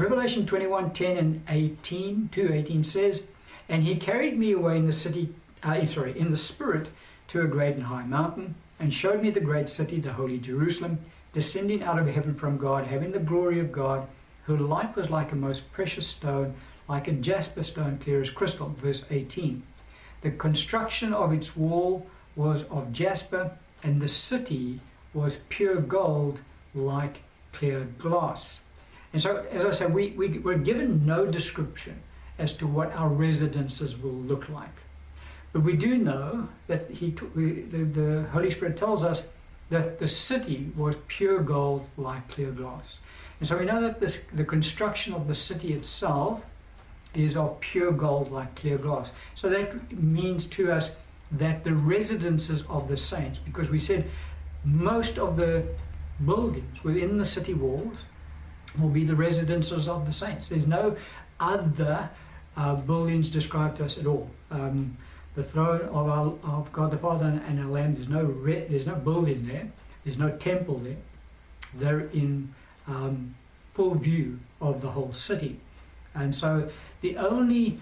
Revelation 21 10 and 18, 2 18 says, And he carried me away in the city, uh, sorry, in the spirit to a great and high mountain, and showed me the great city, the holy Jerusalem, descending out of heaven from God, having the glory of God, her light was like a most precious stone, like a jasper stone, clear as crystal. Verse 18. The construction of its wall was of jasper, and the city was pure gold, like clear glass. And so, as I said, we, we, we're given no description as to what our residences will look like. But we do know that he, the, the Holy Spirit tells us that the city was pure gold like clear glass. And so we know that this, the construction of the city itself is of pure gold like clear glass. So that means to us that the residences of the saints, because we said most of the buildings within the city walls will be the residences of the saints. There's no other uh, buildings described to us at all. Um, the throne of, our, of God the Father and our Lamb, there's no, re- there's no building there, there's no temple there. They're in um, full view of the whole city. And so the only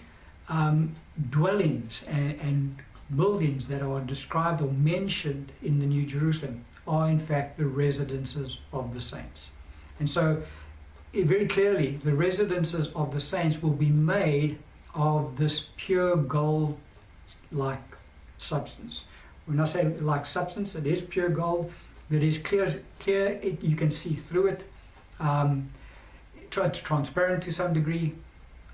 um, dwellings and, and buildings that are described or mentioned in the New Jerusalem are in fact the residences of the saints. And so very clearly, the residences of the saints will be made of this pure gold like substance. When I say like substance, it is pure gold. It is clear, clear. It, you can see through it. Um, it's transparent to some degree.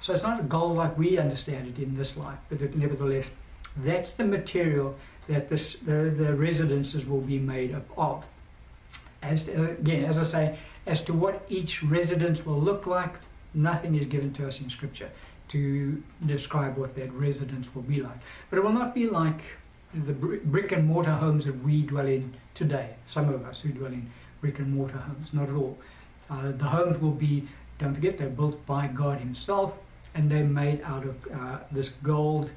So it's not a gold like we understand it in this life, but it, nevertheless, that's the material that this, the, the residences will be made up of. As to, again, as I say, as to what each residence will look like, nothing is given to us in Scripture to describe what that residence will be like. But it will not be like the brick and mortar homes that we dwell in today, some of us who dwell in brick and mortar homes, not at all. Uh, the homes will be, don't forget, they're built by God Himself and they're made out of uh, this gold,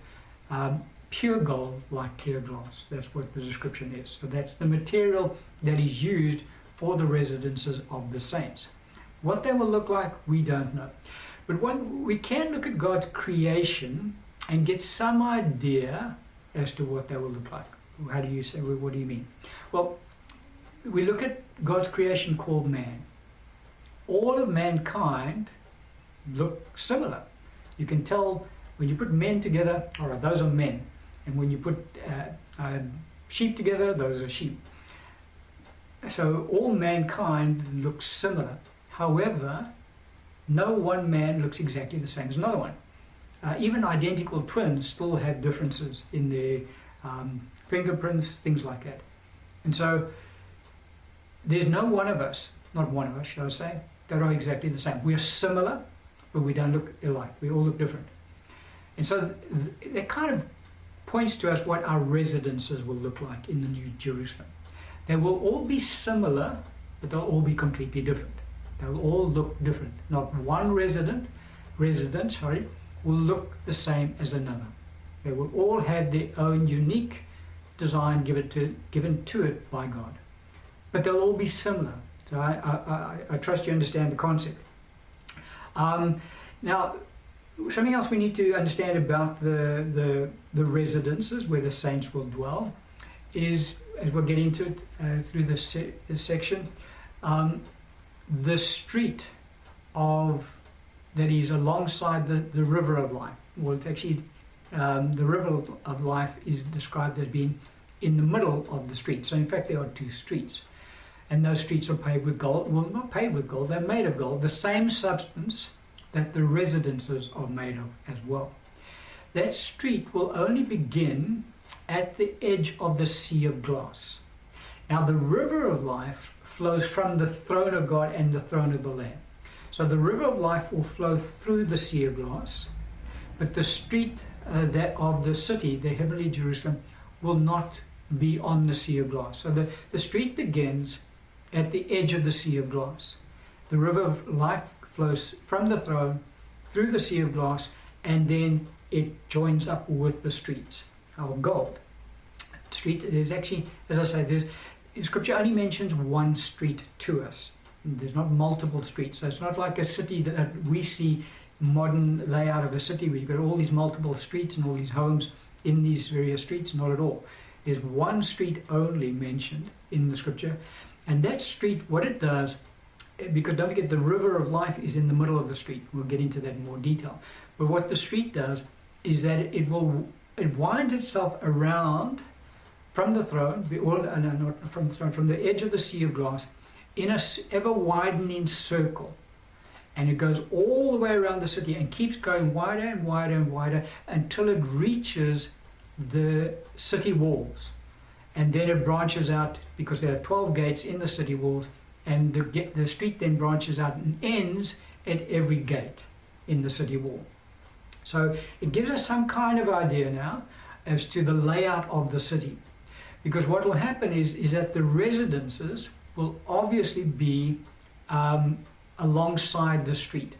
um, pure gold like clear glass. That's what the description is. So that's the material that is used for the residences of the saints. What they will look like, we don't know. But when we can look at God's creation and get some idea as to what they will look like. How do you say, what do you mean? Well, we look at God's creation called man. All of mankind look similar. You can tell when you put men together, all right, those are men. And when you put uh, uh, sheep together, those are sheep. So all mankind looks similar. However, no one man looks exactly the same as another one. Uh, even identical twins still have differences in their um, fingerprints, things like that. And so there's no one of us, not one of us, shall I say, that are exactly the same. We are similar, but we don't look alike. We all look different. And so th- that kind of points to us what our residences will look like in the New Jerusalem. They will all be similar, but they'll all be completely different. They'll all look different. Not one resident, resident, sorry, will look the same as another. They will all have their own unique design given to, given to it by God. But they'll all be similar. So I, I, I, I trust you understand the concept. Um, now, something else we need to understand about the, the, the residences where the saints will dwell is as we'll get into it uh, through this, se- this section, um, the street of that is alongside the, the river of life. Well, it's actually um, the river of life is described as being in the middle of the street. So, in fact, there are two streets. And those streets are paved with gold. Well, not paved with gold, they're made of gold, the same substance that the residences are made of as well. That street will only begin at the edge of the sea of glass. Now, the river of life flows from the throne of God and the throne of the Lamb. So, the river of life will flow through the sea of glass, but the street uh, that of the city, the heavenly Jerusalem, will not be on the sea of glass. So, the, the street begins at the edge of the sea of glass. The river of life flows from the throne through the sea of glass, and then it joins up with the streets of gold. Street, there's actually, as I say, there's, Scripture only mentions one street to us. There's not multiple streets. So it's not like a city that we see modern layout of a city where you've got all these multiple streets and all these homes in these various streets. Not at all. There's one street only mentioned in the scripture. And that street, what it does, because don't forget the river of life is in the middle of the street. We'll get into that in more detail. But what the street does is that it will it winds itself around from the throne, or uh, no, not from the throne, from the edge of the sea of glass, in a ever widening circle. And it goes all the way around the city and keeps going wider and wider and wider until it reaches the city walls. And then it branches out because there are 12 gates in the city walls, and the, the street then branches out and ends at every gate in the city wall. So it gives us some kind of idea now as to the layout of the city. Because what will happen is, is that the residences will obviously be um, alongside the street.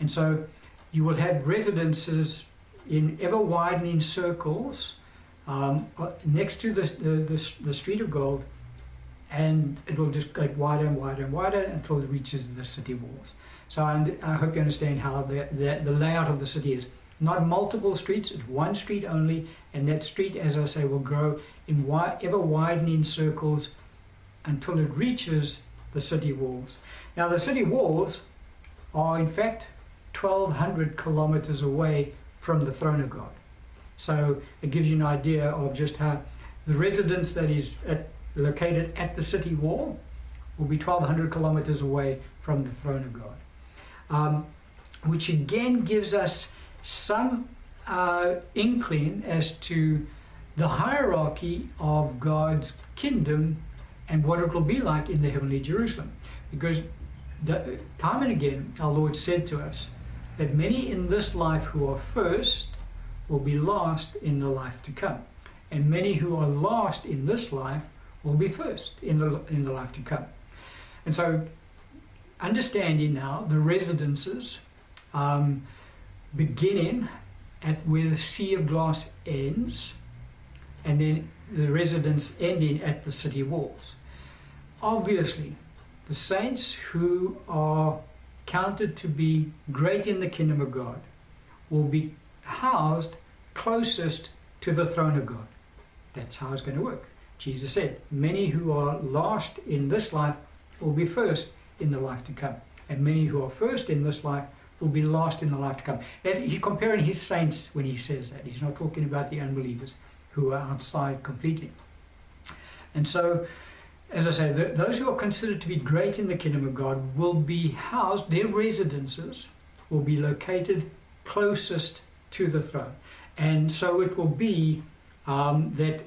And so you will have residences in ever widening circles um, uh, next to the, the, the, street of gold, and it will just go wider and wider and wider until it reaches the city walls. So I, I hope you understand how the, the, the layout of the city is. Not multiple streets, it's one street only, and that street, as I say, will grow in ever widening circles until it reaches the city walls. Now, the city walls are in fact 1200 kilometers away from the throne of God. So it gives you an idea of just how the residence that is at, located at the city wall will be 1200 kilometers away from the throne of God. Um, which again gives us some uh, inkling as to the hierarchy of God's kingdom and what it will be like in the heavenly Jerusalem. Because the, time and again, our Lord said to us that many in this life who are first will be lost in the life to come. And many who are lost in this life will be first in the, in the life to come. And so, understanding now the residences, um, beginning at where the sea of glass ends, and then the residence ending at the city walls. Obviously, the saints who are counted to be great in the kingdom of God will be housed closest to the throne of God. That's how it's going to work. Jesus said, Many who are last in this life will be first in the life to come, and many who are first in this life will be lost in the life to come. He's comparing his saints when he says that. He's not talking about the unbelievers who are outside completely. And so, as I say, those who are considered to be great in the kingdom of God will be housed, their residences will be located closest to the throne. And so it will be um, that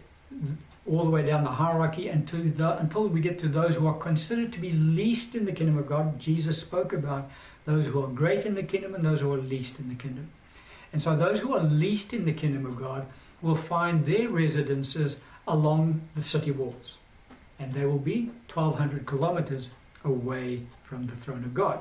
all the way down the hierarchy until, the, until we get to those who are considered to be least in the kingdom of God. Jesus spoke about those who are great in the kingdom and those who are least in the kingdom. And so those who are least in the kingdom of God will find their residences along the city walls. And they will be 1200 kilometers away from the throne of God.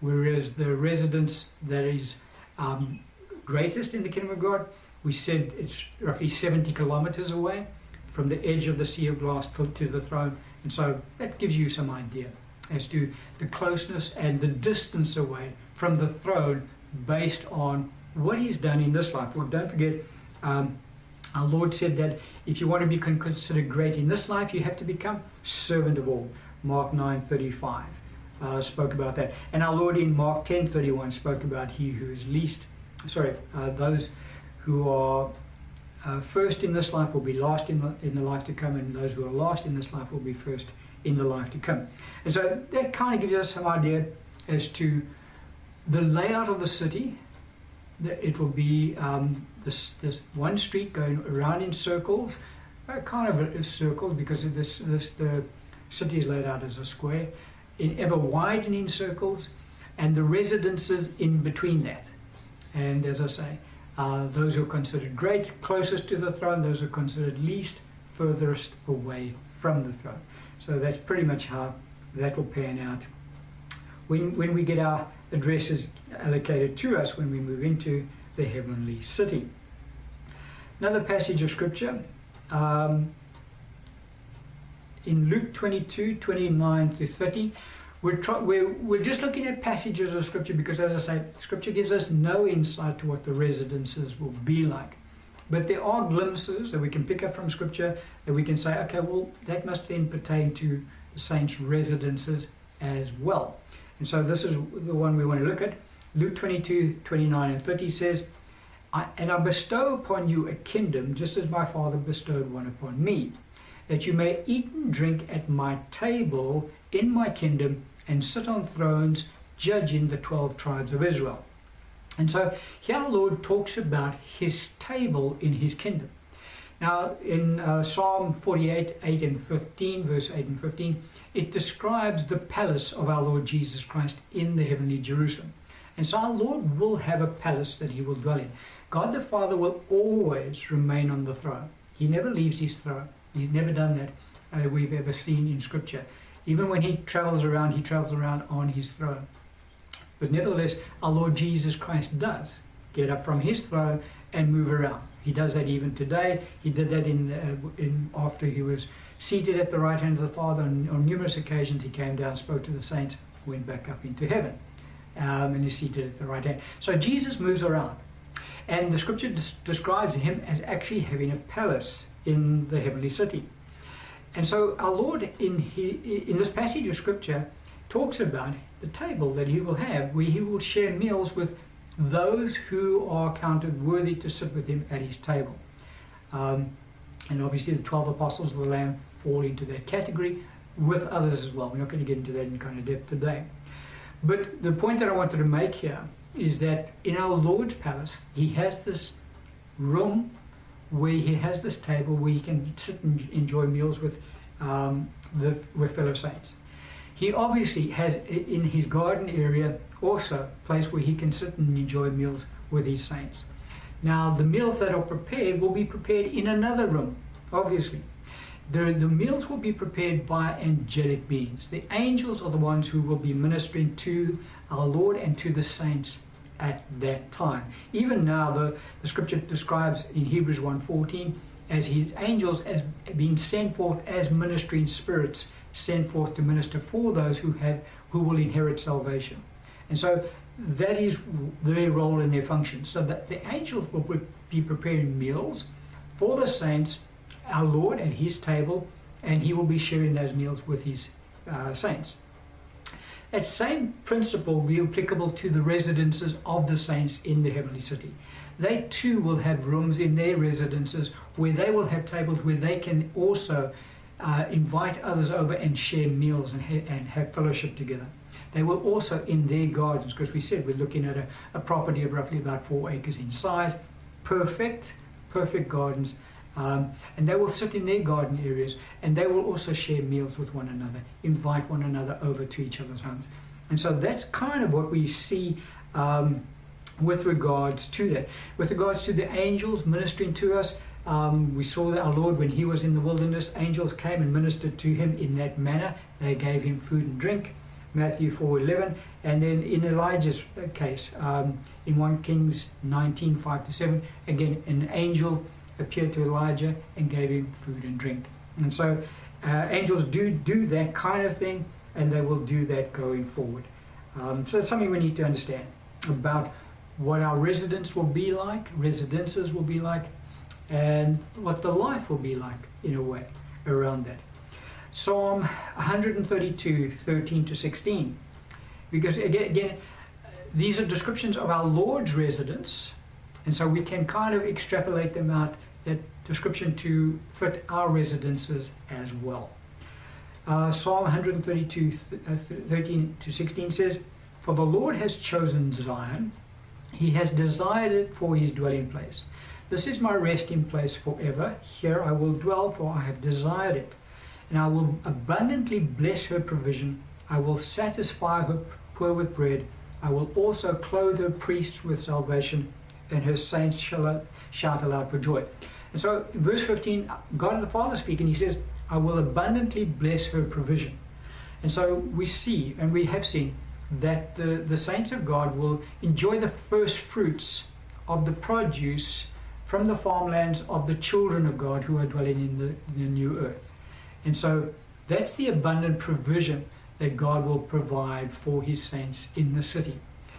Whereas the residence that is um, greatest in the kingdom of God, we said it's roughly 70 kilometers away from the edge of the sea of glass to the throne. And so that gives you some idea as to the closeness and the distance away from the throne based on what he's done in this life. Well, don't forget, um, our Lord said that if you want to be considered great in this life, you have to become servant of all. Mark 9:35 uh, spoke about that, and our Lord in Mark 10:31 spoke about he who is least. Sorry, uh, those who are uh, first in this life will be last in the, in the life to come, and those who are last in this life will be first in the life to come. And so that kind of gives us some idea as to the layout of the city. It will be um, this, this one street going around in circles, uh, kind of a, a circle because this, this, the city is laid out as a square, in ever widening circles, and the residences in between that. And as I say, uh, those who are considered great, closest to the throne, those who are considered least, furthest away from the throne. So that's pretty much how that will pan out. When, when we get our addresses allocated to us when we move into the heavenly city. Another passage of scripture um, in Luke 22 29 to 30, we're, we're, we're just looking at passages of Scripture because, as I say, Scripture gives us no insight to what the residences will be like. But there are glimpses that we can pick up from Scripture that we can say, okay, well, that must then pertain to the saints' residences as well. And so this is the one we want to look at. Luke 22, 29 and 30 says, And I bestow upon you a kingdom, just as my Father bestowed one upon me, that you may eat and drink at my table in my kingdom and sit on thrones judging the 12 tribes of Israel. And so here our Lord talks about his table in his kingdom. Now, in uh, Psalm 48, 8 and 15, verse 8 and 15, it describes the palace of our Lord Jesus Christ in the heavenly Jerusalem. And so our Lord will have a palace that he will dwell in. God the Father will always remain on the throne. He never leaves his throne. He's never done that uh, we've ever seen in Scripture. Even when he travels around, he travels around on his throne. But nevertheless, our Lord Jesus Christ does get up from his throne and move around. He does that even today. He did that in, uh, in after he was seated at the right hand of the Father. On, on numerous occasions, he came down, spoke to the saints, went back up into heaven, um, and is seated at the right hand. So Jesus moves around, and the Scripture des- describes him as actually having a palace in the heavenly city. And so our Lord, in, he, in this passage of Scripture, talks about the table that he will have, where he will share meals with those who are counted worthy to sit with him at his table. Um, and obviously, the 12 apostles of the Lamb fall into that category with others as well. We're not going to get into that in kind of depth today. But the point that I wanted to make here is that in our Lord's palace, he has this room where he has this table where he can sit and enjoy meals with, um, the, with fellow saints. He obviously has in his garden area also a place where he can sit and enjoy meals with his saints. Now, the meals that are prepared will be prepared in another room, obviously. The, the meals will be prepared by angelic beings. The angels are the ones who will be ministering to our Lord and to the saints at that time. Even now, the, the scripture describes in Hebrews 1.14 as his angels as being sent forth as ministering spirits, sent forth to minister for those who have who will inherit salvation. And so that is their role and their function. So that the angels will be preparing meals for the saints, our Lord at his table, and he will be sharing those meals with his uh, saints. That same principle will be applicable to the residences of the saints in the heavenly city. They too will have rooms in their residences where they will have tables where they can also uh, invite others over and share meals and, ha- and have fellowship together. They will also in their gardens, because we said we're looking at a, a property of roughly about four acres in size, perfect, perfect gardens um, and they will sit in their garden areas and they will also share meals with one another, invite one another over to each other's homes. And so that's kind of what we see um, with regards to that. With regards to the angels ministering to us, um, we saw that our Lord, when he was in the wilderness, angels came and ministered to him in that manner. They gave him food and drink. Matthew 4:11, and then in Elijah's case, um, in 1 Kings 19, 5 to 7, again an angel appeared to Elijah and gave him food and drink. And so uh, angels do do that kind of thing, and they will do that going forward. Um, so it's something we need to understand about what our residence will be like, residences will be like, and what the life will be like in a way around that. Psalm 132, 13 to 16. Because again, again, these are descriptions of our Lord's residence, and so we can kind of extrapolate them out that description to fit our residences as well. Uh, Psalm 132, uh, 13 to 16 says, For the Lord has chosen Zion, he has desired it for his dwelling place. This is my resting place forever. Here I will dwell, for I have desired it. And I will abundantly bless her provision. I will satisfy her poor with bread. I will also clothe her priests with salvation, and her saints shall shout aloud for joy. And so verse 15, God the Father speaking, he says, I will abundantly bless her provision. And so we see, and we have seen, that the, the saints of God will enjoy the first fruits of the produce from the farmlands of the children of God who are dwelling in the, in the new earth. And so that's the abundant provision that God will provide for his saints in the city.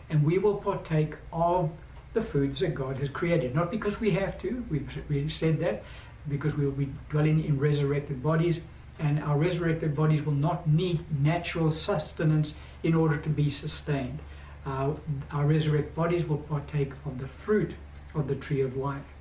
And we will partake of the foods that God has created. Not because we have to, we've, we've said that, because we'll be dwelling in resurrected bodies, and our resurrected bodies will not need natural sustenance in order to be sustained. Uh, our resurrected bodies will partake of the fruit of the tree of life.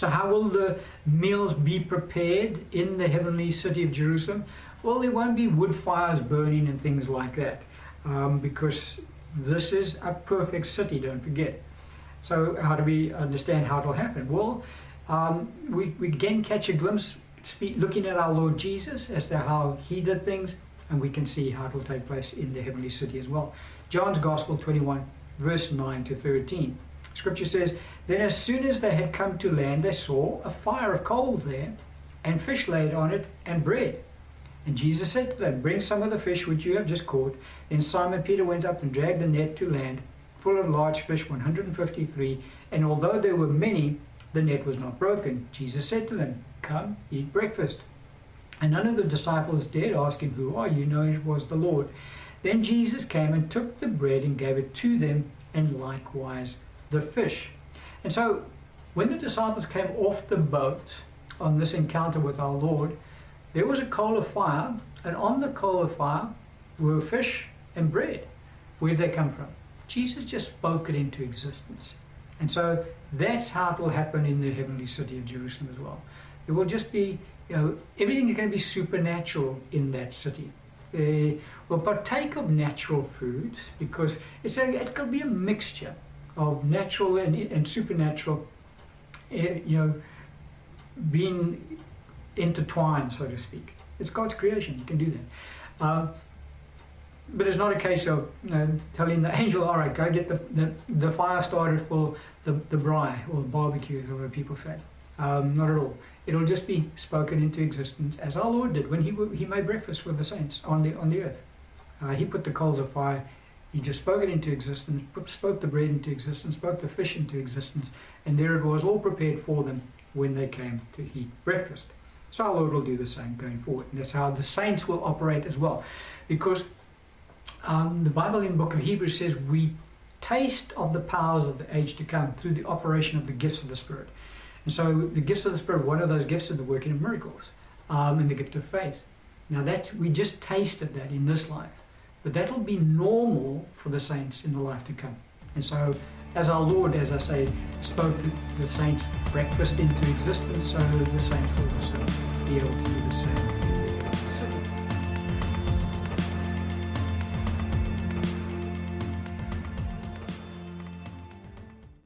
So, how will the meals be prepared in the heavenly city of Jerusalem? Well, there won't be wood fires burning and things like that um, because this is a perfect city, don't forget. So, how do we understand how it will happen? Well, um, we, we again catch a glimpse speak, looking at our Lord Jesus as to how he did things, and we can see how it will take place in the heavenly city as well. John's Gospel 21, verse 9 to 13. Scripture says, Then as soon as they had come to land, they saw a fire of coals there, and fish laid on it, and bread. And Jesus said to them, Bring some of the fish which you have just caught. Then Simon Peter went up and dragged the net to land, full of large fish, 153. And although there were many, the net was not broken. Jesus said to them, Come, eat breakfast. And none of the disciples dared ask him, Who are you? knowing it was the Lord. Then Jesus came and took the bread and gave it to them, and likewise the fish. And so, when the disciples came off the boat on this encounter with our Lord, there was a coal of fire, and on the coal of fire were fish and bread. Where did they come from? Jesus just spoke it into existence. And so that's how it will happen in the heavenly city of Jerusalem as well. It will just be, you know, everything is going to be supernatural in that city. Uh, we'll partake of natural foods because it's a, it could be a mixture of natural and, and supernatural, uh, you know, being intertwined, so to speak. It's God's creation. You can do that. Uh, but it's not a case of you know, telling the angel, all right, go get the, the, the fire started for the, the braai or barbecues or whatever people say. Um, not at all. It'll just be spoken into existence as our Lord did when he, he made breakfast for the saints on the, on the earth. Uh, he put the coals of fire, he just spoke it into existence, spoke the bread into existence, spoke the fish into existence, and there it was all prepared for them when they came to eat breakfast. So our Lord will do the same going forward. And that's how the saints will operate as well. Because um, the Bible in the book of Hebrews says we taste of the powers of the age to come through the operation of the gifts of the Spirit. And so the gifts of the Spirit, one of those gifts is the working of miracles um, and the gift of faith. Now that's we just tasted that in this life, but that'll be normal for the saints in the life to come. And so, as our Lord, as I say, spoke the, the saints' breakfast into existence, so the saints will also be able to